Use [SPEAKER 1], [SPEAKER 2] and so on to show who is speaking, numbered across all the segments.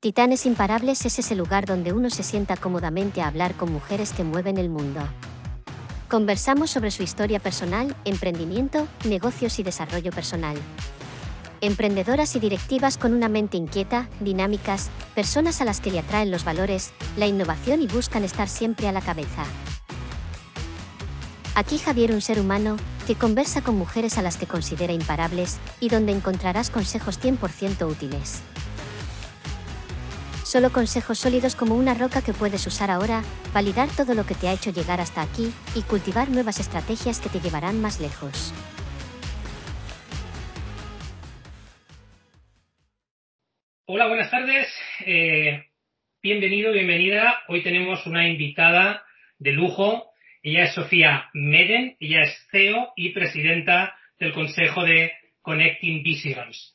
[SPEAKER 1] Titanes Imparables es ese lugar donde uno se sienta cómodamente a hablar con mujeres que mueven el mundo. Conversamos sobre su historia personal, emprendimiento, negocios y desarrollo personal. Emprendedoras y directivas con una mente inquieta, dinámicas, personas a las que le atraen los valores, la innovación y buscan estar siempre a la cabeza. Aquí Javier, un ser humano, que conversa con mujeres a las que considera imparables y donde encontrarás consejos 100% útiles. Solo consejos sólidos como una roca que puedes usar ahora, validar todo lo que te ha hecho llegar hasta aquí y cultivar nuevas estrategias que te llevarán más lejos.
[SPEAKER 2] Hola, buenas tardes. Eh, bienvenido, bienvenida. Hoy tenemos una invitada de lujo. Ella es Sofía Meden. Ella es CEO y presidenta del Consejo de Connecting Visions.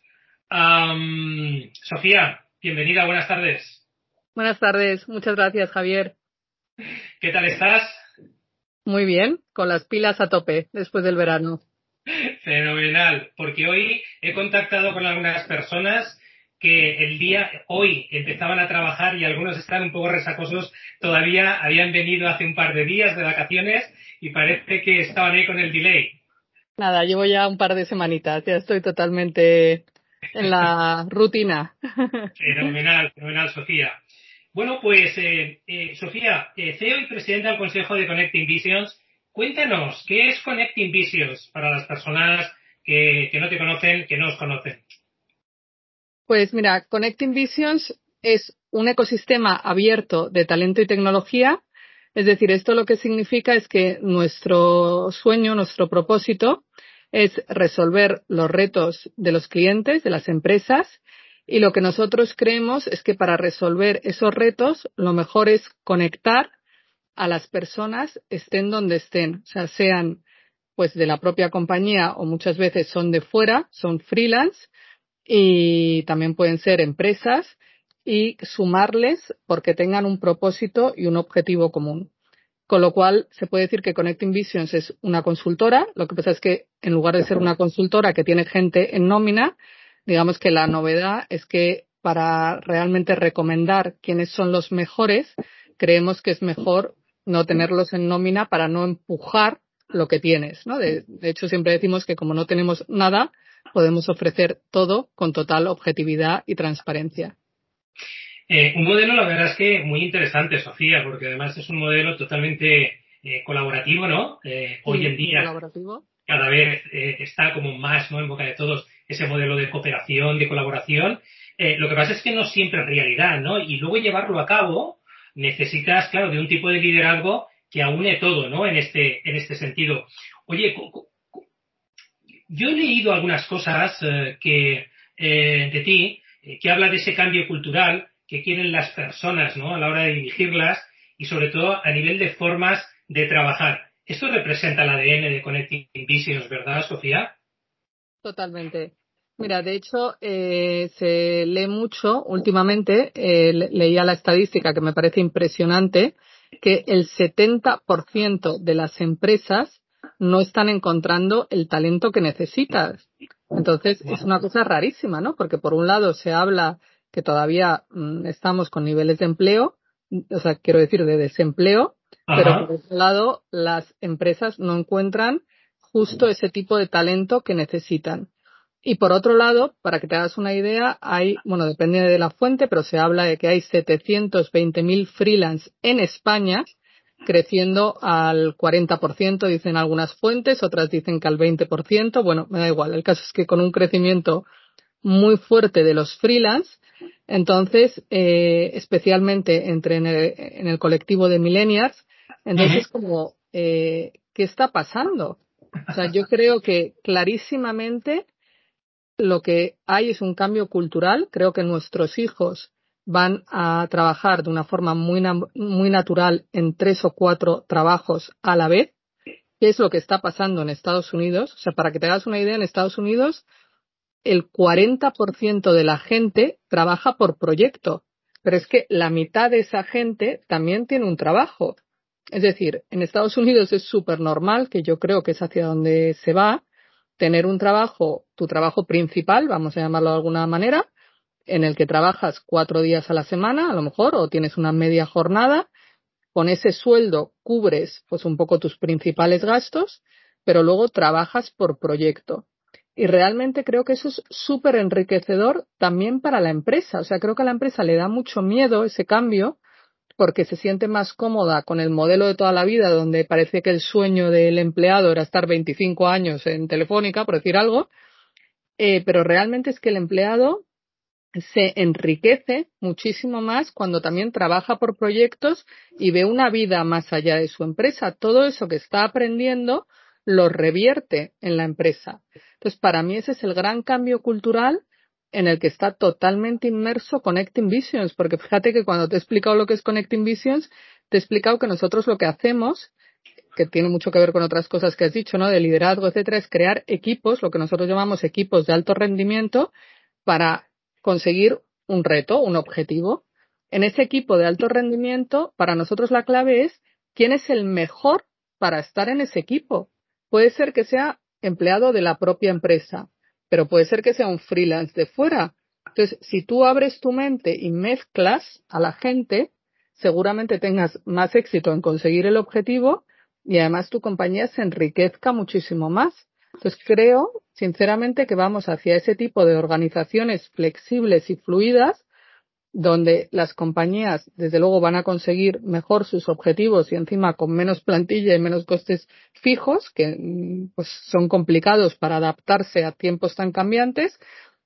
[SPEAKER 2] Sofía, Bienvenida, buenas tardes.
[SPEAKER 3] Buenas tardes, muchas gracias, Javier.
[SPEAKER 2] ¿Qué tal estás?
[SPEAKER 3] Muy bien, con las pilas a tope después del verano.
[SPEAKER 2] Fenomenal, porque hoy he contactado con algunas personas que el día, hoy empezaban a trabajar y algunos están un poco resacosos, todavía habían venido hace un par de días de vacaciones y parece que estaban ahí con el delay.
[SPEAKER 3] Nada, llevo ya un par de semanitas, ya estoy totalmente en la rutina.
[SPEAKER 2] Fenomenal, fenomenal, Sofía. Bueno, pues, eh, eh, Sofía, eh, CEO y presidenta del Consejo de Connecting Visions, cuéntanos, ¿qué es Connecting Visions para las personas que, que no te conocen, que no os conocen?
[SPEAKER 3] Pues mira, Connecting Visions es un ecosistema abierto de talento y tecnología. Es decir, esto lo que significa es que nuestro sueño, nuestro propósito, es resolver los retos de los clientes, de las empresas, y lo que nosotros creemos es que para resolver esos retos, lo mejor es conectar a las personas estén donde estén, o sea, sean pues de la propia compañía o muchas veces son de fuera, son freelance y también pueden ser empresas y sumarles porque tengan un propósito y un objetivo común. Con lo cual, se puede decir que Connecting Visions es una consultora. Lo que pasa es que, en lugar de ser una consultora que tiene gente en nómina, digamos que la novedad es que para realmente recomendar quiénes son los mejores, creemos que es mejor no tenerlos en nómina para no empujar lo que tienes, ¿no? De, de, hecho, siempre decimos que como no tenemos nada, podemos ofrecer todo con total objetividad y transparencia.
[SPEAKER 2] Eh, un modelo, la verdad es que muy interesante, Sofía, porque además es un modelo totalmente eh, colaborativo, ¿no? Eh, hoy en día cada vez eh, está como más, ¿no? En boca de todos ese modelo de cooperación, de colaboración. Lo que pasa es que no siempre es realidad, ¿no? Y luego llevarlo a cabo necesitas, claro, de un tipo de liderazgo que aúne todo, ¿no? En este, en este sentido. Oye, yo he leído algunas cosas que de ti que habla de ese cambio cultural que quieren las personas ¿no? a la hora de dirigirlas y sobre todo a nivel de formas de trabajar. Esto representa el ADN de Connecting Visions, ¿verdad, Sofía?
[SPEAKER 3] Totalmente. Mira, de hecho, eh, se lee mucho últimamente, eh, leía la estadística que me parece impresionante, que el 70% de las empresas no están encontrando el talento que necesitas. Entonces, es una cosa rarísima, ¿no? Porque por un lado se habla que todavía mm, estamos con niveles de empleo, o sea, quiero decir de desempleo, pero por otro lado las empresas no encuentran justo ese tipo de talento que necesitan. Y por otro lado, para que te hagas una idea, hay, bueno, depende de la fuente, pero se habla de que hay 720.000 freelance en España, creciendo al 40%, dicen algunas fuentes, otras dicen que al 20%. Bueno, me da igual. El caso es que con un crecimiento muy fuerte de los freelance, entonces, eh, especialmente entre en el, colectivo de millennials, entonces como, eh, ¿qué está pasando? O sea, yo creo que clarísimamente lo que hay es un cambio cultural. Creo que nuestros hijos van a trabajar de una forma muy, muy natural en tres o cuatro trabajos a la vez. ¿Qué es lo que está pasando en Estados Unidos? O sea, para que te hagas una idea, en Estados Unidos el 40% de la gente trabaja por proyecto, pero es que la mitad de esa gente también tiene un trabajo. Es decir, en Estados Unidos es súper normal, que yo creo que es hacia donde se va, tener un trabajo, tu trabajo principal, vamos a llamarlo de alguna manera, en el que trabajas cuatro días a la semana, a lo mejor, o tienes una media jornada. Con ese sueldo cubres pues un poco tus principales gastos, pero luego trabajas por proyecto. Y realmente creo que eso es súper enriquecedor también para la empresa. O sea, creo que a la empresa le da mucho miedo ese cambio porque se siente más cómoda con el modelo de toda la vida, donde parece que el sueño del empleado era estar 25 años en Telefónica, por decir algo, eh, pero realmente es que el empleado se enriquece muchísimo más cuando también trabaja por proyectos y ve una vida más allá de su empresa. Todo eso que está aprendiendo lo revierte en la empresa. Entonces, para mí ese es el gran cambio cultural en el que está totalmente inmerso Connecting Visions, porque fíjate que cuando te he explicado lo que es Connecting Visions, te he explicado que nosotros lo que hacemos, que tiene mucho que ver con otras cosas que has dicho, ¿no? De liderazgo, etcétera, es crear equipos, lo que nosotros llamamos equipos de alto rendimiento, para conseguir un reto, un objetivo. En ese equipo de alto rendimiento, para nosotros la clave es quién es el mejor para estar en ese equipo. Puede ser que sea empleado de la propia empresa, pero puede ser que sea un freelance de fuera. Entonces, si tú abres tu mente y mezclas a la gente, seguramente tengas más éxito en conseguir el objetivo y además tu compañía se enriquezca muchísimo más. Entonces, creo, sinceramente, que vamos hacia ese tipo de organizaciones flexibles y fluidas donde las compañías, desde luego, van a conseguir mejor sus objetivos y encima con menos plantilla y menos costes fijos, que mm, pues, son complicados para adaptarse a tiempos tan cambiantes.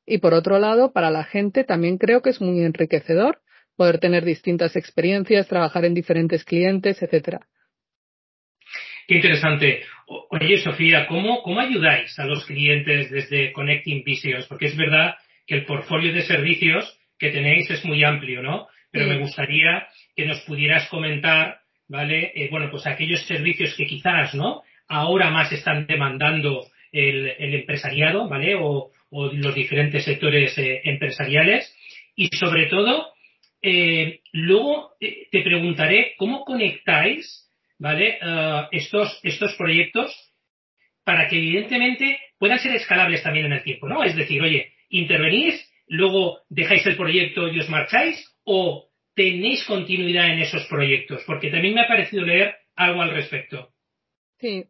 [SPEAKER 3] Y por otro lado, para la gente también creo que es muy enriquecedor poder tener distintas experiencias, trabajar en diferentes clientes, etcétera.
[SPEAKER 2] Qué interesante. Oye, Sofía, ¿cómo, ¿cómo ayudáis a los clientes desde Connecting Visions? Porque es verdad que el portfolio de servicios que tenéis es muy amplio, ¿no? Pero me gustaría que nos pudieras comentar, ¿vale? Eh, bueno, pues aquellos servicios que quizás, ¿no? Ahora más están demandando el, empresariado, ¿vale? O, los diferentes sectores eh, empresariales. Y sobre todo, eh, luego te preguntaré cómo conectáis, ¿vale? estos, estos proyectos para que evidentemente puedan ser escalables también en el tiempo, ¿no? Es decir, oye, intervenís luego dejáis el proyecto y os marcháis o tenéis continuidad en esos proyectos? Porque también me ha parecido leer algo al respecto.
[SPEAKER 3] Sí,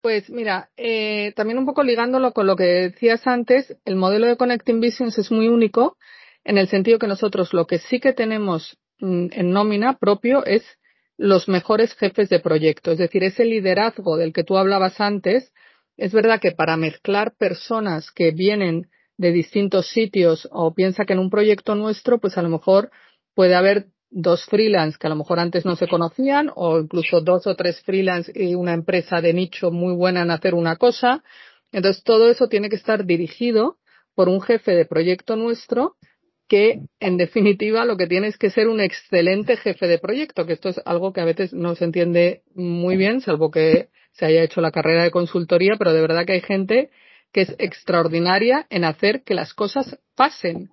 [SPEAKER 3] pues mira, eh, también un poco ligándolo con lo que decías antes, el modelo de Connecting Visions es muy único en el sentido que nosotros lo que sí que tenemos mm, en nómina propio es los mejores jefes de proyecto, es decir, ese liderazgo del que tú hablabas antes, es verdad que para mezclar personas que vienen de distintos sitios o piensa que en un proyecto nuestro, pues a lo mejor puede haber dos freelance que a lo mejor antes no se conocían o incluso dos o tres freelance y una empresa de nicho muy buena en hacer una cosa. Entonces todo eso tiene que estar dirigido por un jefe de proyecto nuestro que en definitiva lo que tiene es que ser un excelente jefe de proyecto, que esto es algo que a veces no se entiende muy bien, salvo que se haya hecho la carrera de consultoría, pero de verdad que hay gente que es extraordinaria en hacer que las cosas pasen.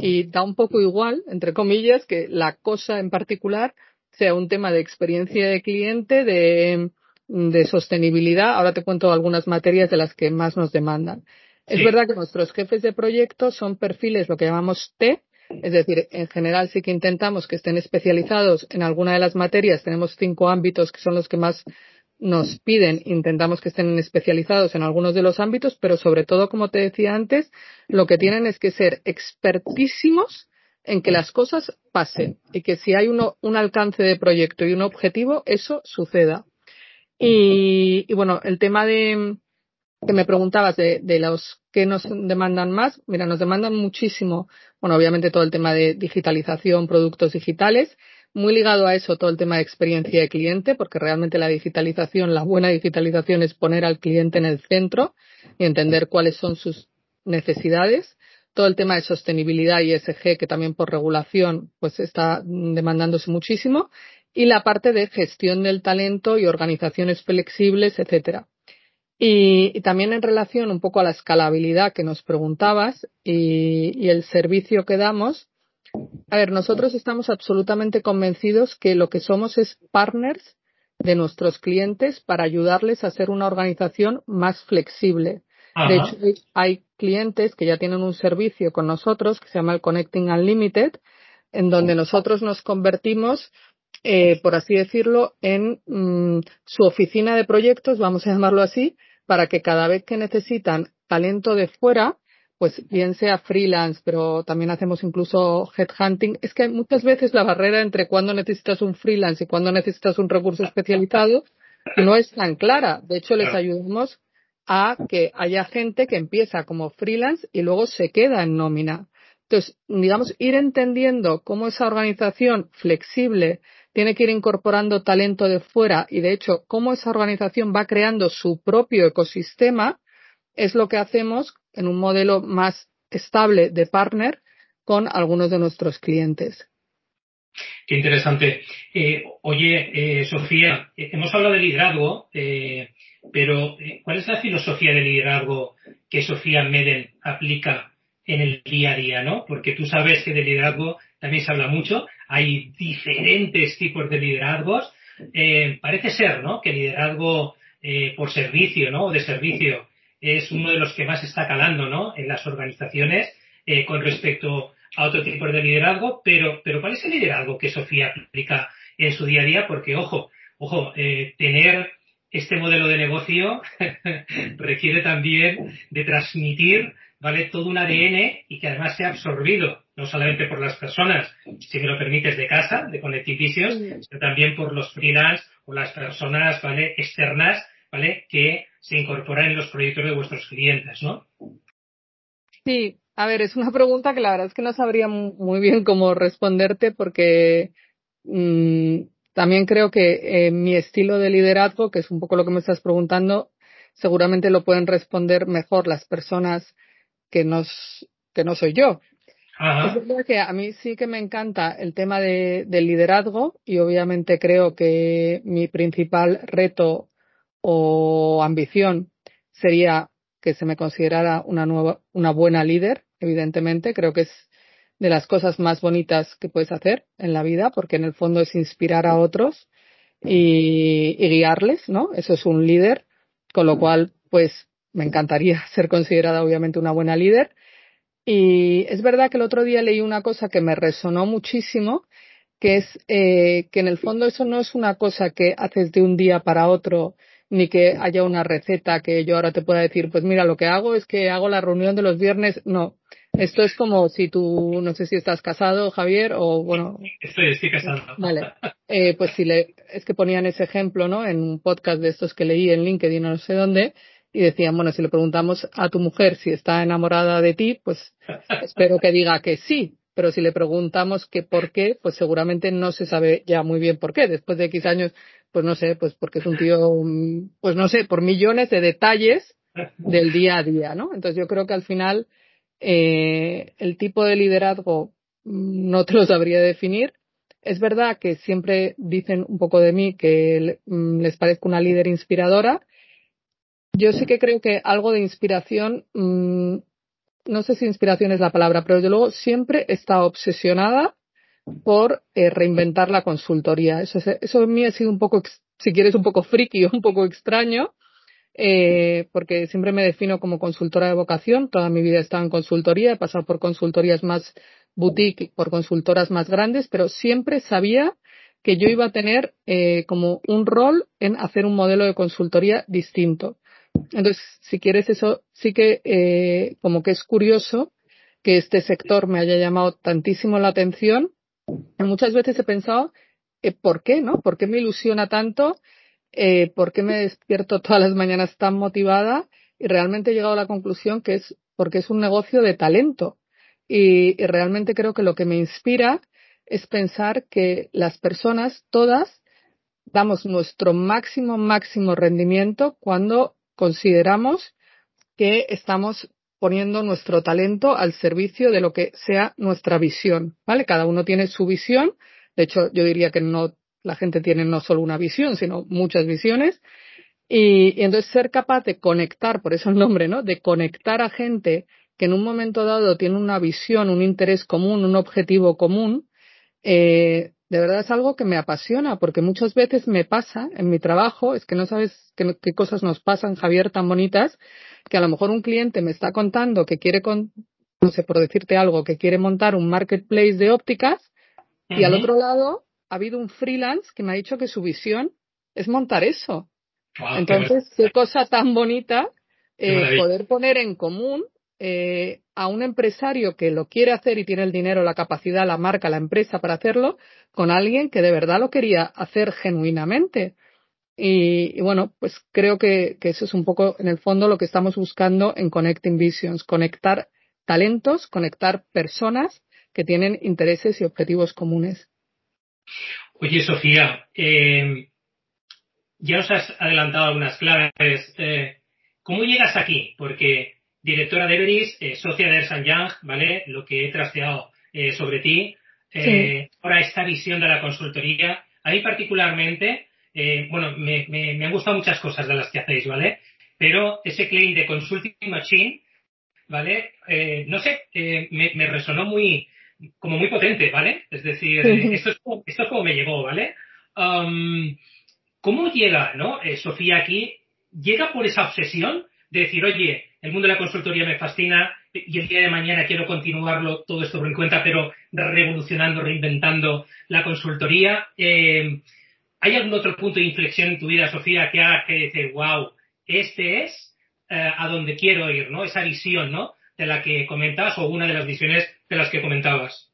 [SPEAKER 3] Y da un poco igual, entre comillas, que la cosa en particular sea un tema de experiencia de cliente, de, de sostenibilidad. Ahora te cuento algunas materias de las que más nos demandan. Es verdad que nuestros jefes de proyecto son perfiles, lo que llamamos T, es decir, en general sí que intentamos que estén especializados en alguna de las materias. Tenemos cinco ámbitos que son los que más nos piden, intentamos que estén especializados en algunos de los ámbitos, pero sobre todo, como te decía antes, lo que tienen es que ser expertísimos en que las cosas pasen y que si hay uno, un alcance de proyecto y un objetivo, eso suceda. Y, bueno, el tema de que me preguntabas de, de los que nos demandan más, mira, nos demandan muchísimo, bueno, obviamente todo el tema de digitalización, productos digitales, muy ligado a eso todo el tema de experiencia de cliente, porque realmente la digitalización, la buena digitalización es poner al cliente en el centro y entender cuáles son sus necesidades. Todo el tema de sostenibilidad y ESG, que también por regulación pues está demandándose muchísimo. Y la parte de gestión del talento y organizaciones flexibles, etcétera. Y, también en relación un poco a la escalabilidad que nos preguntabas y, y el servicio que damos, a ver, nosotros estamos absolutamente convencidos que lo que somos es partners de nuestros clientes para ayudarles a ser una organización más flexible. De hecho, hay clientes que ya tienen un servicio con nosotros que se llama el Connecting Unlimited, en donde nosotros nos convertimos, eh, por así decirlo, en mm, su oficina de proyectos, vamos a llamarlo así, para que cada vez que necesitan talento de fuera, pues bien sea freelance, pero también hacemos incluso headhunting. Es que muchas veces la barrera entre cuando necesitas un freelance y cuando necesitas un recurso especializado no es tan clara. De hecho, les ayudamos a que haya gente que empieza como freelance y luego se queda en nómina. Entonces, digamos, ir entendiendo cómo esa organización flexible tiene que ir incorporando talento de fuera y, de hecho, cómo esa organización va creando su propio ecosistema, es lo que hacemos en un modelo más estable de partner con algunos de nuestros clientes.
[SPEAKER 2] Qué interesante. Eh, oye, eh, Sofía, eh, hemos hablado de liderazgo, pero ¿cuál es la filosofía de liderazgo que Sofía Meden aplica en el día a día, no? Porque tú sabes que de liderazgo también se habla mucho, hay diferentes tipos de liderazgos. parece ser, ¿no? Que liderazgo por servicio, ¿no? O de servicio es uno de los que más está calando, ¿no? En las organizaciones con respecto a otro tipo de liderazgo, pero, pero ¿cuál es el liderazgo que Sofía aplica en su día a día? Porque, ojo, ojo, eh, tener este modelo de negocio requiere también de transmitir, ¿vale? Todo un ADN y que además sea absorbido, no solamente por las personas, si me lo permites, de casa, de Connected Visions, sino también por los freelance o las personas, ¿vale? Externas, ¿vale? Que se incorporan en los proyectos de vuestros clientes, ¿no?
[SPEAKER 3] Sí, a ver, es una pregunta que la verdad es que no sabría muy bien cómo responderte porque mm, también creo que eh, mi estilo de liderazgo, que es un poco lo que me estás preguntando, seguramente lo pueden responder mejor las personas que, nos, que no soy yo. Es verdad que a mí sí que me encanta el tema de, del liderazgo y obviamente creo que mi principal reto o ambición sería que se me considerara una nueva, una buena líder, evidentemente. Creo que es de las cosas más bonitas que puedes hacer en la vida, porque en el fondo es inspirar a otros y, guiarles, ¿no? Eso es un líder, con lo cual, pues, me encantaría ser considerada obviamente una buena líder. Y es verdad que el otro día leí una cosa que me resonó muchísimo, que es eh, que en el fondo eso no es una cosa que haces de un día para otro ni que haya una receta que yo ahora te pueda decir, pues mira, lo que hago es que hago la reunión de los viernes. No, esto es como si tú, no sé si estás casado, Javier, o bueno.
[SPEAKER 2] Estoy, estoy casado.
[SPEAKER 3] Vale. Eh, pues si le, es que ponían ese ejemplo, ¿no? En un podcast de estos que leí en LinkedIn, no sé dónde, y decían, bueno, si le preguntamos a tu mujer si está enamorada de ti, pues espero que diga que sí. Pero si le preguntamos que por qué, pues seguramente no se sabe ya muy bien por qué. Después de X años pues no sé, pues porque es un tío, pues no sé, por millones de detalles del día a día, ¿no? Entonces yo creo que al final eh, el tipo de liderazgo mm, no te lo sabría definir. Es verdad que siempre dicen un poco de mí que mm, les parezco una líder inspiradora. Yo sí que creo que algo de inspiración, mm, no sé si inspiración es la palabra, pero desde luego siempre está obsesionada por eh, reinventar la consultoría. Eso, eso a mí ha sido un poco, si quieres, un poco friki o un poco extraño, eh, porque siempre me defino como consultora de vocación. Toda mi vida he estado en consultoría, he pasado por consultorías más boutique, por consultoras más grandes, pero siempre sabía que yo iba a tener eh, como un rol en hacer un modelo de consultoría distinto. Entonces, si quieres eso, sí que eh, como que es curioso que este sector me haya llamado tantísimo la atención muchas veces he pensado, eh, ¿por qué, no? ¿Por qué me ilusiona tanto? Eh, ¿Por qué me despierto todas las mañanas tan motivada? Y realmente he llegado a la conclusión que es porque es un negocio de talento. Y, y realmente creo que lo que me inspira es pensar que las personas, todas, damos nuestro máximo, máximo rendimiento cuando consideramos que estamos poniendo nuestro talento al servicio de lo que sea nuestra visión, ¿vale? Cada uno tiene su visión. De hecho, yo diría que no, la gente tiene no solo una visión, sino muchas visiones. Y, entonces ser capaz de conectar, por eso el nombre, ¿no? De conectar a gente que en un momento dado tiene una visión, un interés común, un objetivo común, eh, de verdad es algo que me apasiona, porque muchas veces me pasa en mi trabajo, es que no sabes qué, cosas nos pasan, Javier, tan bonitas, que a lo mejor un cliente me está contando que quiere, con, no sé, por decirte algo, que quiere montar un marketplace de ópticas, y al otro lado ha habido un freelance que me ha dicho que su visión es montar eso. Entonces, qué, cosa tan bonita eh, poder poner en común eh, a un empresario que lo quiere hacer y tiene el dinero, la capacidad, la marca, la empresa para hacerlo, con alguien que de verdad lo quería hacer genuinamente. Y, bueno, pues creo que, eso es un poco, en el fondo, lo que estamos buscando en Connecting Visions, conectar talentos, conectar personas que tienen intereses y objetivos comunes.
[SPEAKER 2] Oye, Sofía, eh, ya nos has adelantado algunas claves. Eh, ¿Cómo llegas aquí? Porque directora de Everis, eh, socia de Ersan Young, ¿vale? Lo que he trasteado eh, sobre ti. Eh, ahora esta visión de la consultoría. A mí particularmente, bueno, me, me, han gustado muchas cosas de las que hacéis, ¿vale? Pero ese claim de Consulting Machine, ¿vale? no sé, me, resonó muy, como muy potente, ¿vale? Es decir, esto, es como, esto es como me llegó, ¿vale? Um, ¿Cómo llega, no? Sofía aquí, llega por esa obsesión de decir, oye, el mundo de la consultoría me fascina y el día de mañana quiero continuarlo todo esto por mi cuenta, pero revolucionando, reinventando la consultoría. Eh, ¿Hay algún otro punto de inflexión en tu vida, Sofía, que haga que dices, wow, este es eh, a donde quiero ir, ¿no? Esa visión, ¿no? De la que comentabas o una de las visiones de las que comentabas.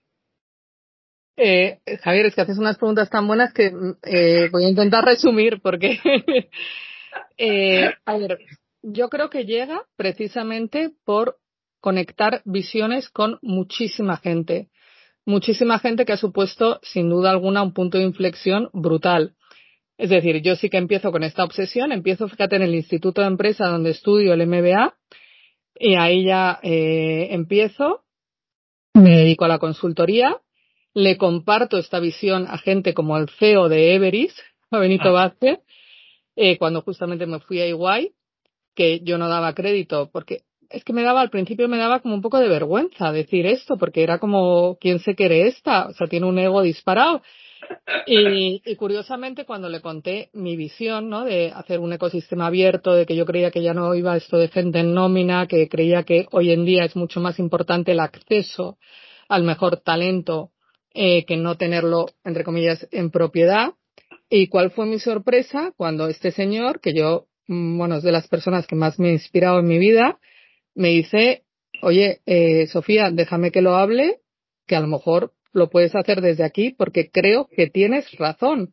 [SPEAKER 3] Eh, Javier, es que haces unas preguntas tan buenas que voy a intentar resumir porque, a ver, yo creo que llega precisamente por conectar visiones con muchísima gente. Muchísima gente que ha supuesto, sin duda alguna, un punto de inflexión brutal. Es decir, yo sí que empiezo con esta obsesión, empiezo, fíjate, en el Instituto de Empresa donde estudio el MBA, y ahí ya eh, empiezo, me dedico a la consultoría, le comparto esta visión a gente como el CEO de Everis, a Benito ah. Vázquez, eh, cuando justamente me fui a Iguay, que yo no daba crédito, porque es que me daba, al principio me daba como un poco de vergüenza decir esto, porque era como, ¿quién se quiere esta? O sea, tiene un ego disparado. Y, curiosamente, cuando le conté mi visión, ¿no? De hacer un ecosistema abierto, de que yo creía que ya no iba esto de gente en nómina, que creía que hoy en día es mucho más importante el acceso al mejor talento eh, que no tenerlo, entre comillas, en propiedad. ¿Y cuál fue mi sorpresa cuando este señor, que yo bueno, es de las personas que más me ha inspirado en mi vida, me dice, oye, eh, Sofía, déjame que lo hable, que a lo mejor lo puedes hacer desde aquí porque creo que tienes razón.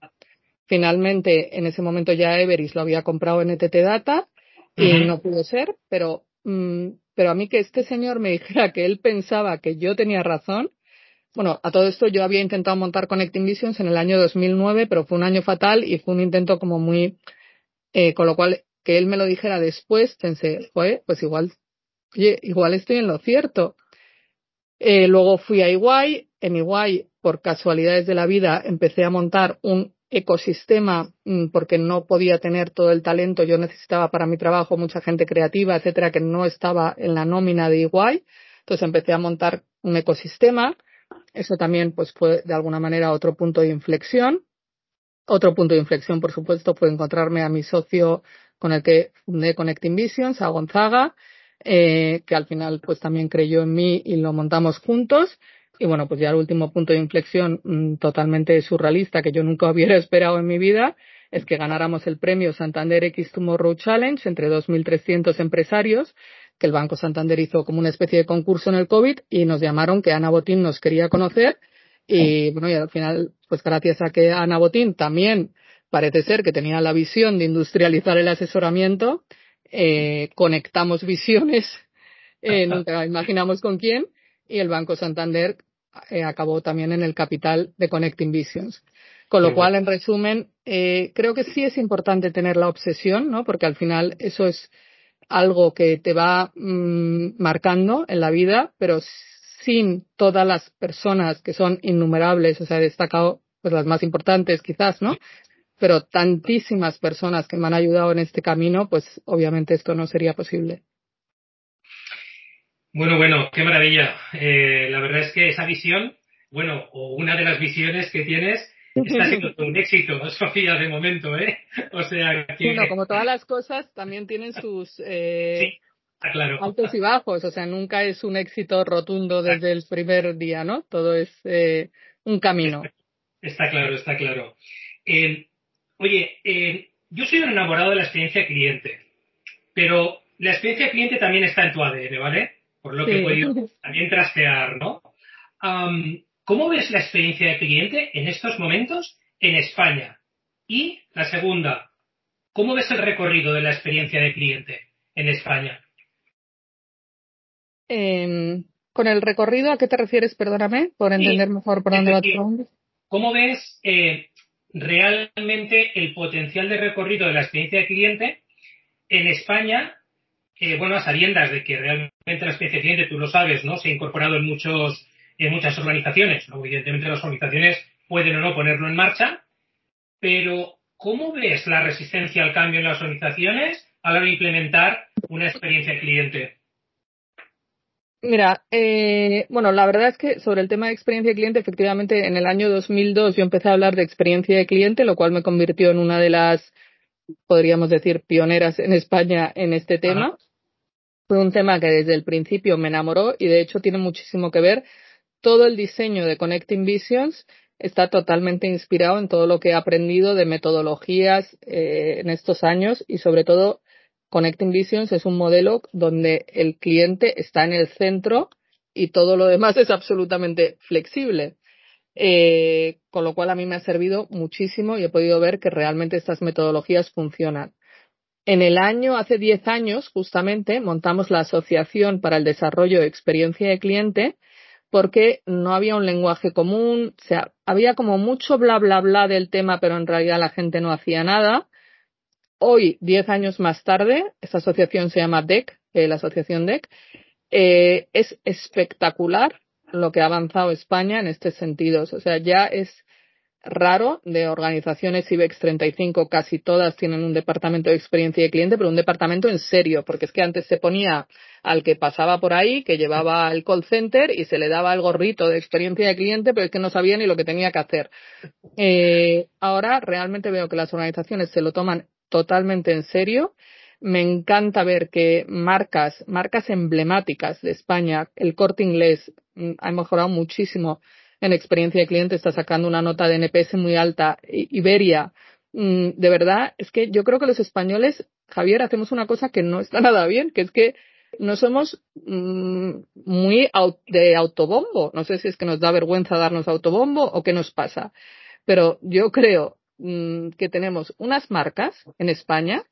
[SPEAKER 3] Finalmente, en ese momento ya Everis lo había comprado en ETT Data y no pudo ser, pero, mm, pero a mí que este señor me dijera que él pensaba que yo tenía razón, bueno, a todo esto yo había intentado montar Connecting Visions en el año 2009, pero fue un año fatal y fue un intento como muy, eh, con lo cual que él me lo dijera después, pensé, pues igual, oye, igual estoy en lo cierto. Eh, luego fui a Iguay, en Iguay, por casualidades de la vida, empecé a montar un ecosistema mm, porque no podía tener todo el talento, yo necesitaba para mi trabajo mucha gente creativa, etcétera, que no estaba en la nómina de Iguay. Entonces empecé a montar un ecosistema. Eso también pues fue de alguna manera otro punto de inflexión. Otro punto de inflexión, por supuesto, fue encontrarme a mi socio con el que fundé Connecting Visions, a Gonzaga, eh, que al final pues también creyó en mí y lo montamos juntos. Y bueno, pues ya el último punto de inflexión mm, totalmente surrealista que yo nunca hubiera esperado en mi vida es que ganáramos el premio Santander X Tomorrow Challenge entre 2.300 empresarios, que el Banco Santander hizo como una especie de concurso en el COVID y nos llamaron que Ana Botín nos quería conocer. Y bueno, y al final, pues gracias a que Ana Botín también parece ser que tenía la visión de industrializar el asesoramiento, eh, conectamos visiones, eh, nunca imaginamos con quién, y el Banco Santander eh, acabó también en el capital de Connecting Visions. Con lo cual, en resumen, eh, creo que sí es importante tener la obsesión, ¿no? Porque al final eso es algo que te va mm, marcando en la vida, pero sin todas las personas que son innumerables, o sea, he destacado pues las más importantes quizás, ¿no? Pero tantísimas personas que me han ayudado en este camino, pues obviamente esto no sería posible.
[SPEAKER 2] Bueno, bueno, qué maravilla. Eh, la verdad es que esa visión, bueno, o una de las visiones que tienes, está siendo un éxito, Sofía, de momento, ¿eh? O sea
[SPEAKER 3] que... Bueno, como todas las cosas, también tienen sus eh,
[SPEAKER 2] claro.
[SPEAKER 3] altos y bajos, o sea, nunca es un éxito rotundo desde el primer día, ¿no? Todo es eh, un camino.
[SPEAKER 2] Está, claro, está claro. Eh, oye, eh, yo soy un enamorado de la experiencia cliente, pero la experiencia cliente también está en tu ADN, ¿vale? Por lo que he podido también trastear, ¿no? ¿Cómo ves la experiencia de cliente en estos momentos en España? Y la segunda, ¿cómo ves el recorrido de la experiencia de cliente en España?
[SPEAKER 3] Em, con el recorrido, ¿a qué te refieres? Perdóname, por entender mejor por dónde va tu
[SPEAKER 2] ¿Cómo ves eh, realmente el potencial de recorrido de la experiencia de cliente en España? Eh, bueno, a sabiendas de que realmente la experiencia de cliente, tú lo sabes, ¿no? Se ha incorporado en muchos, en muchas organizaciones. Evidentemente las organizaciones pueden o no ponerlo en marcha, pero ¿cómo ves la resistencia al cambio en las organizaciones a la hora de implementar una experiencia de cliente?
[SPEAKER 3] Mira, eh, bueno, la verdad es que sobre el tema de experiencia de cliente, efectivamente, en el año 2002 yo empecé a hablar de experiencia de cliente, lo cual me convirtió en una de las, podríamos decir, pioneras en España en este tema. Fue un tema que desde el principio me enamoró y de hecho tiene muchísimo que ver. Todo el diseño de Connecting Visions está totalmente inspirado en todo lo que he aprendido de metodologías eh, en estos años y sobre todo Connecting Visions es un modelo donde el cliente está en el centro y todo lo demás es absolutamente flexible. Eh, con lo cual a mí me ha servido muchísimo y he podido ver que realmente estas metodologías funcionan. En el año, hace 10 años, justamente, montamos la Asociación para el Desarrollo de Experiencia de Cliente porque no había un lenguaje común, o sea, había como mucho bla bla bla del tema, pero en realidad la gente no hacía nada. Hoy, diez años más tarde, esta asociación se llama DEC, eh, la asociación DEC, eh, es espectacular lo que ha avanzado España en este sentido. O sea, ya es raro de organizaciones IBEX 35, casi todas tienen un departamento de experiencia de cliente, pero un departamento en serio, porque es que antes se ponía al que pasaba por ahí, que llevaba el call center y se le daba el gorrito de experiencia de cliente, pero es que no sabía ni lo que tenía que hacer. Eh, ahora realmente veo que las organizaciones se lo toman totalmente en serio. Me encanta ver que marcas, marcas emblemáticas de España, el corte inglés, mm, ha mejorado muchísimo en experiencia de cliente, está sacando una nota de NPS muy alta. Iberia, mm, de verdad, es que yo creo que los españoles, Javier, hacemos una cosa que no está nada bien, que es que no somos mm, muy de autobombo. No sé si es que nos da vergüenza darnos autobombo o qué nos pasa. Pero yo creo Mm, que tenemos unas marcas en España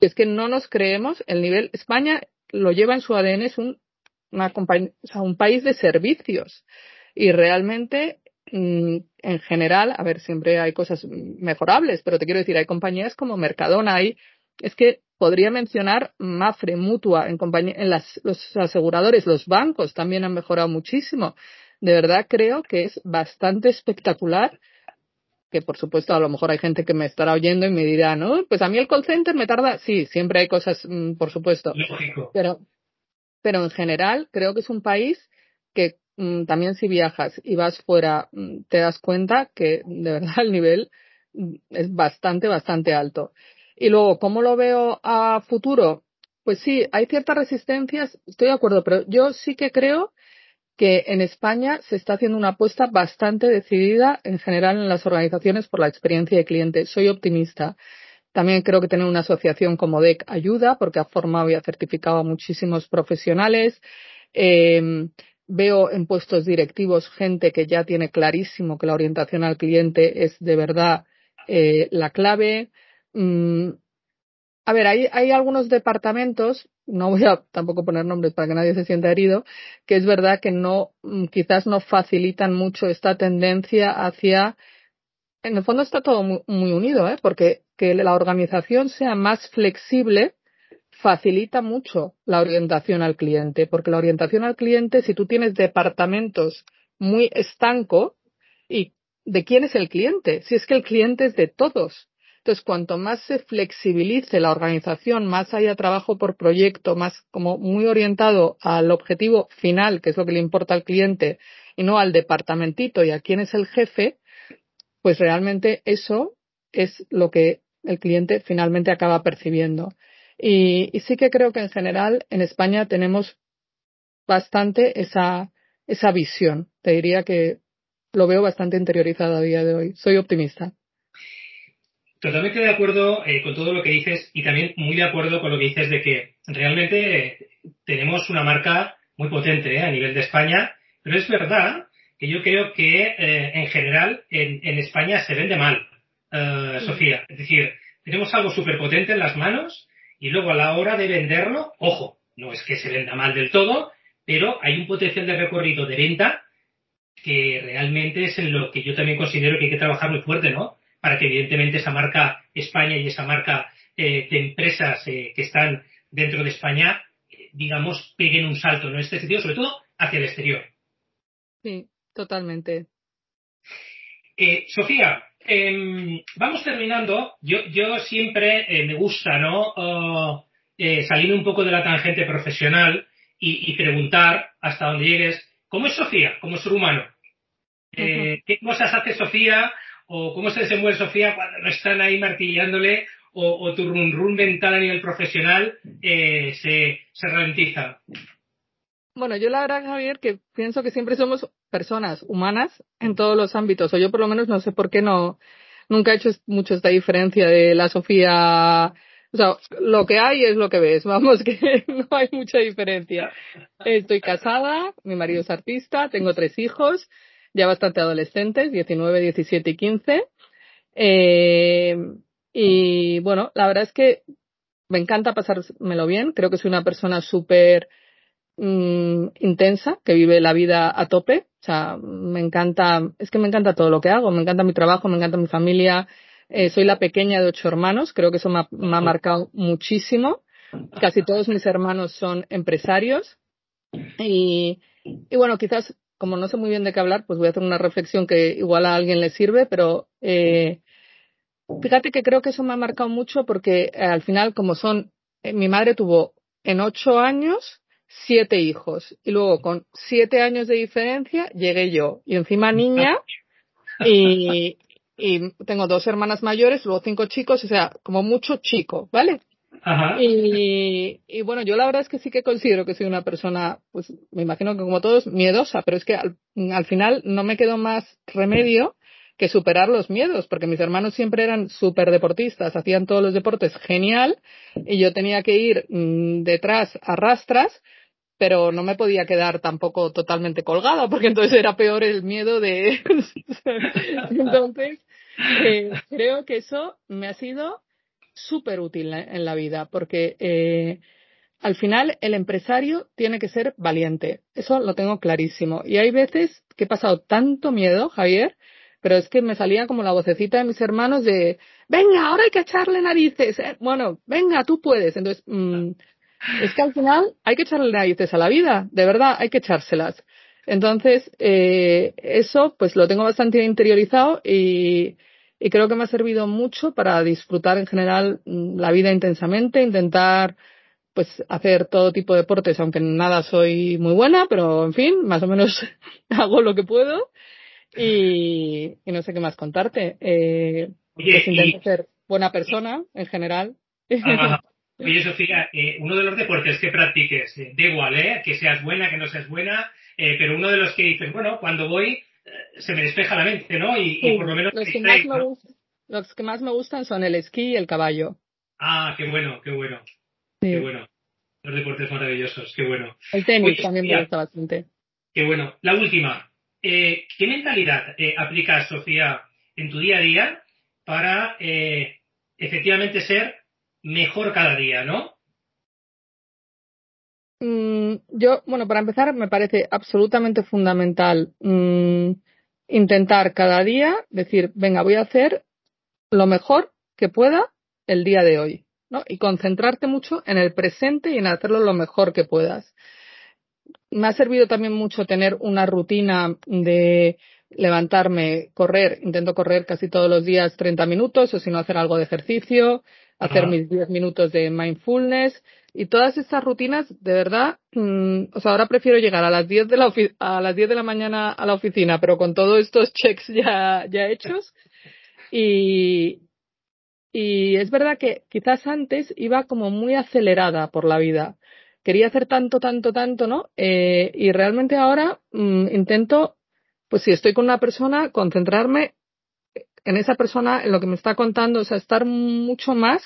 [SPEAKER 3] es que no nos creemos el nivel. España lo lleva en su ADN, es un, una un país de servicios y realmente mm, en general, a ver, siempre hay cosas mejorables, pero te quiero decir, hay compañías como Mercadona, hay, es que podría mencionar Mafre, Mutua, en, en las, los aseguradores, los bancos también han mejorado muchísimo. De verdad creo que es bastante espectacular que por supuesto a lo mejor hay gente que me estará oyendo y me dirá, no, pues a mí el call center me tarda, sí, siempre hay cosas, mm, por supuesto. Pero, pero en general creo que es un país que mm, también si viajas y vas fuera mm, te das cuenta que de verdad el nivel es bastante, bastante alto. Y luego, ¿cómo lo veo a futuro? Pues sí, hay ciertas resistencias, estoy de acuerdo, pero yo sí que creo que en España se está haciendo una apuesta bastante decidida en general en las organizaciones por la experiencia de cliente. Soy optimista. También creo que tener una asociación como DEC ayuda porque ha formado y ha certificado a muchísimos profesionales. Eh, veo en puestos directivos gente que ya tiene clarísimo que la orientación al cliente es de verdad eh, la clave. Mm, a ver, hay, hay algunos departamentos no voy a tampoco poner nombres para que nadie se sienta herido, que es verdad que no, mm, quizás no facilitan mucho esta tendencia hacia, en el fondo está todo muy, unido, ¿eh? porque que la organización sea más flexible facilita mucho la orientación al cliente, porque la orientación al cliente, si tú tienes departamentos muy estanco, ¿y de quién es el cliente? Si es que el cliente es de todos. Entonces, cuanto más se flexibilice la organización, más haya trabajo por proyecto, más como muy orientado al objetivo final, que es lo que le importa al cliente, y no al departamentito y a quién es el jefe, pues realmente eso es lo que el cliente finalmente acaba percibiendo. Y, sí que creo que en general en España tenemos bastante esa, esa visión. Te diría que lo veo bastante interiorizado a día de hoy. Soy optimista.
[SPEAKER 2] Totalmente de acuerdo eh, con todo lo que dices y también muy de acuerdo con lo que dices de que realmente eh, tenemos una marca muy potente eh, a nivel de España, pero es verdad que yo creo que en general en, en, España se vende mal, Sofía. Es decir, tenemos algo súper potente en las manos y luego a la hora de venderlo, ojo, no es que se venda mal del todo, pero hay un potencial de recorrido de venta que realmente es en lo que yo también considero que hay que trabajar muy fuerte, ¿no? Para que evidentemente esa marca España y esa marca eh, de empresas eh, que están dentro de España, eh, digamos, peguen un salto en este sentido, sobre todo hacia el exterior.
[SPEAKER 3] Sí, totalmente.
[SPEAKER 2] Sofía, em, vamos terminando. Yo, yo siempre me gusta, ¿no? Oh, salir un poco de la tangente profesional y, preguntar hasta dónde llegues. ¿Cómo es Sofía como ser humano? ¿Qué cosas hace Sofía o cómo se desenvuelve Sofía cuando no están ahí martillándole o, tu run run mental a nivel profesional eh, se, se ralentiza.
[SPEAKER 3] Bueno, yo la verdad, Javier, que pienso que siempre somos personas humanas en todos los ámbitos, o yo por lo menos no sé por qué no, nunca he hecho mucho esta diferencia de la Sofía, o sea, lo que hay es lo que ves, vamos, que no hay mucha diferencia. Estoy casada, mi marido es artista, tengo tres hijos, ya bastante adolescentes, 19, 17 y 15. Eh, y bueno, la verdad es que me encanta pasármelo bien. Creo que soy una persona súper mm, intensa, que vive la vida a tope. O sea, me encanta, es que me encanta todo lo que hago. Me encanta mi trabajo, me encanta mi familia. Eh, soy la pequeña de ocho hermanos. Creo que eso me ha marcado muchísimo. Casi todos mis hermanos son empresarios. Y bueno, quizás como no sé muy bien de qué hablar, pues voy a hacer una reflexión que igual a alguien le sirve, pero eh, fíjate que creo que eso me ha marcado mucho porque eh, al final, como son, eh, mi madre tuvo en ocho años siete hijos y luego con siete años de diferencia llegué yo y encima niña y, y tengo dos hermanas mayores, luego cinco chicos, o sea, como mucho chico, ¿vale? Y, y, bueno, yo la verdad es que sí que considero que soy una persona, pues me imagino que como todos, miedosa, pero es que al, al final no me quedó más remedio que superar los miedos, porque mis hermanos siempre eran súper deportistas, hacían todos los deportes genial, y yo tenía que ir mm, detrás a rastras, pero no me podía quedar tampoco totalmente colgada, porque entonces era peor el miedo de... entonces, eh, creo que eso me ha sido súper útil en la vida porque eh, al final el empresario tiene que ser valiente. Eso lo tengo clarísimo. Y hay veces que he pasado tanto miedo, Javier, pero es que me salía como la vocecita de mis hermanos de, venga, ahora hay que echarle narices. Eh, bueno, venga, tú puedes. Entonces, mm, es que al final hay que echarle narices a la vida, de verdad, hay que echárselas. Entonces, eh, eso pues lo tengo bastante interiorizado y, y creo que me ha servido mucho para disfrutar en general mm, la vida intensamente, intentar pues hacer todo tipo de deportes, aunque nada soy muy buena, pero en fin, más o menos hago lo que puedo y, y no sé qué más contarte. Eh, pues intento ser buena persona en general.
[SPEAKER 2] Oye, Sofía, eh, uno de los deportes que practiques, eh, da igual, ¿eh? que seas buena, que no seas buena, eh, pero uno de los que dices, bueno, cuando voy se me despeja la mente, ¿no? Y, por lo menos
[SPEAKER 3] los que, más me gustan, los que más me gustan son el esquí y el caballo.
[SPEAKER 2] Ah, qué bueno, qué bueno. Qué bueno. Los deportes maravillosos, qué bueno.
[SPEAKER 3] El tenis también me gusta bastante.
[SPEAKER 2] Qué bueno. La última. Eh, ¿Qué mentalidad eh, aplicas, Sofía, en tu día a día para eh, efectivamente ser mejor cada día, ¿no?
[SPEAKER 3] Mm, yo, bueno, para empezar, me parece absolutamente fundamental mm, intentar cada día decir, venga, voy a hacer lo mejor que pueda el día de hoy, ¿no? Y concentrarte mucho en el presente y en hacerlo lo mejor que puedas. Me ha servido también mucho tener una rutina de levantarme, correr, intento correr casi todos los días 30 minutos o si no hacer algo de ejercicio, hacer mis 10 minutos de mindfulness Y todas estas rutinas, de verdad, mm, o sea, ahora prefiero llegar a las 10 de la a las 10 de la mañana a la oficina, pero con todos estos checks ya, ya hechos. Y, y es verdad que quizás antes iba como muy acelerada por la vida. Quería hacer tanto, tanto, tanto, ¿no? Eh, y realmente ahora mm, intento, pues si estoy con una persona, concentrarme en esa persona, en lo que me está contando, o sea, estar mucho más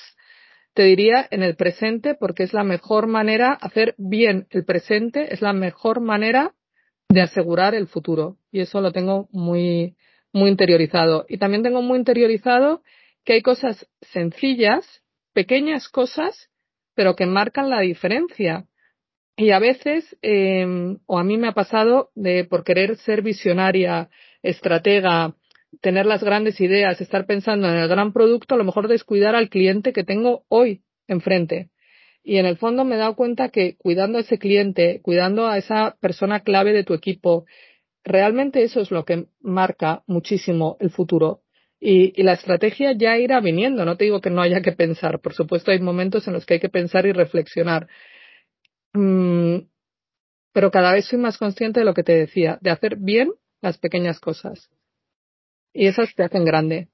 [SPEAKER 3] te diría en el presente porque es la mejor manera, hacer bien el presente es la mejor manera de asegurar el futuro. Y eso lo tengo muy, muy interiorizado. Y también tengo muy interiorizado que hay cosas sencillas, pequeñas cosas, pero que marcan la diferencia. Y a veces, eh, o a mí me ha pasado de por querer ser visionaria, estratega, tener las grandes ideas, estar pensando en el gran producto, a lo mejor descuidar al cliente que tengo hoy enfrente. Y en el fondo me he dado cuenta que cuidando a ese cliente, cuidando a esa persona clave de tu equipo, realmente eso es lo que marca muchísimo el futuro. Y, la estrategia ya irá viniendo. No te digo que no haya que pensar. Por supuesto, hay momentos en los que hay que pensar y reflexionar. Mm, pero cada vez soy más consciente de lo que te decía, de hacer bien las pequeñas cosas y esas te hacen grande.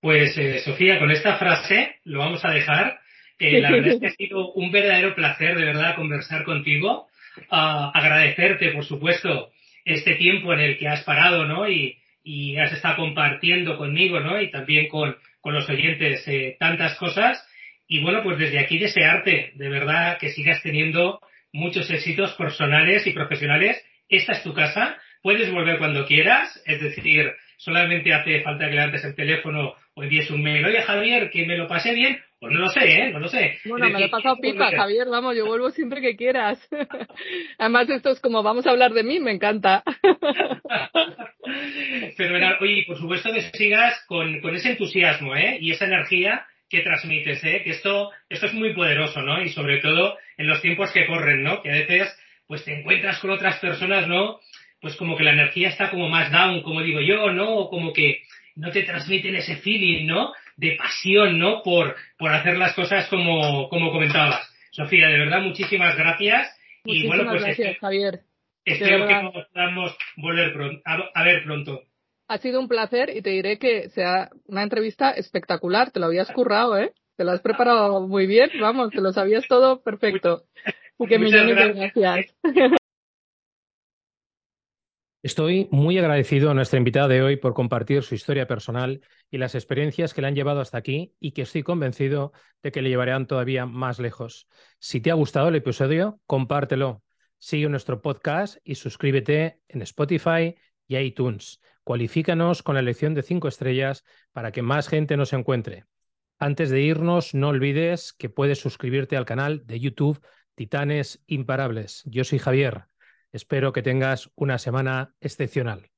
[SPEAKER 2] Pues eh, Sofía, con esta frase lo vamos a dejar. Eh, la verdad es que ha sido un verdadero placer de verdad conversar contigo. Uh, agradecerte, por supuesto, este tiempo en el que has parado, ¿no? Y, y has estado compartiendo conmigo, ¿no? Y también con, con los oyentes eh, tantas cosas. Y bueno, pues desde aquí desearte de verdad que sigas teniendo muchos éxitos personales y profesionales. Esta es tu casa. Puedes volver cuando quieras. Es decir, solamente hace falta que levantes el teléfono o envíes un mail. Oye, Javier, que me lo pasé bien. Pues no lo sé, ¿eh? No lo sé.
[SPEAKER 3] Bueno, me lo he pasado pipa, Javier, vamos, yo vuelvo siempre que quieras. Además, esto es como vamos a hablar de mí, me encanta.
[SPEAKER 2] Fenomenal. Oye, por supuesto que sigas con, con ese entusiasmo, ¿eh? Y esa energía que transmites, ¿eh? Que esto, esto es muy poderoso, ¿no? Y sobre todo en los tiempos que corren, ¿no? Que a veces, pues te encuentras con otras personas, ¿no? Pues como que la energía está como más down, como digo yo, ¿no? O como que no te transmiten ese feeling, ¿no? De pasión, ¿no? Por, por hacer las cosas como, como comentabas. Sofía, de verdad, muchísimas gracias.
[SPEAKER 3] y bueno, pues gracias, Javier.
[SPEAKER 2] Espero que podamos volver pronto, a, ver pronto.
[SPEAKER 3] Ha sido un placer y te diré que sea una entrevista espectacular. Te lo habías currado, ¿eh? Te lo has preparado muy bien. Vamos, te lo sabías todo perfecto. Y que millones de gracias.
[SPEAKER 4] Estoy muy agradecido a nuestra invitada de hoy por compartir su historia personal y las experiencias que le han llevado hasta aquí y que estoy convencido de que le llevarán todavía más lejos. Si te ha gustado el episodio, compártelo. Sigue nuestro podcast y suscríbete en Spotify y iTunes. Cualifícanos con la elección de cinco estrellas para que más gente nos encuentre. Antes de irnos, no olvides que puedes suscribirte al canal de YouTube Titanes Imparables. Yo soy Javier. Espero que tengas una semana excepcional.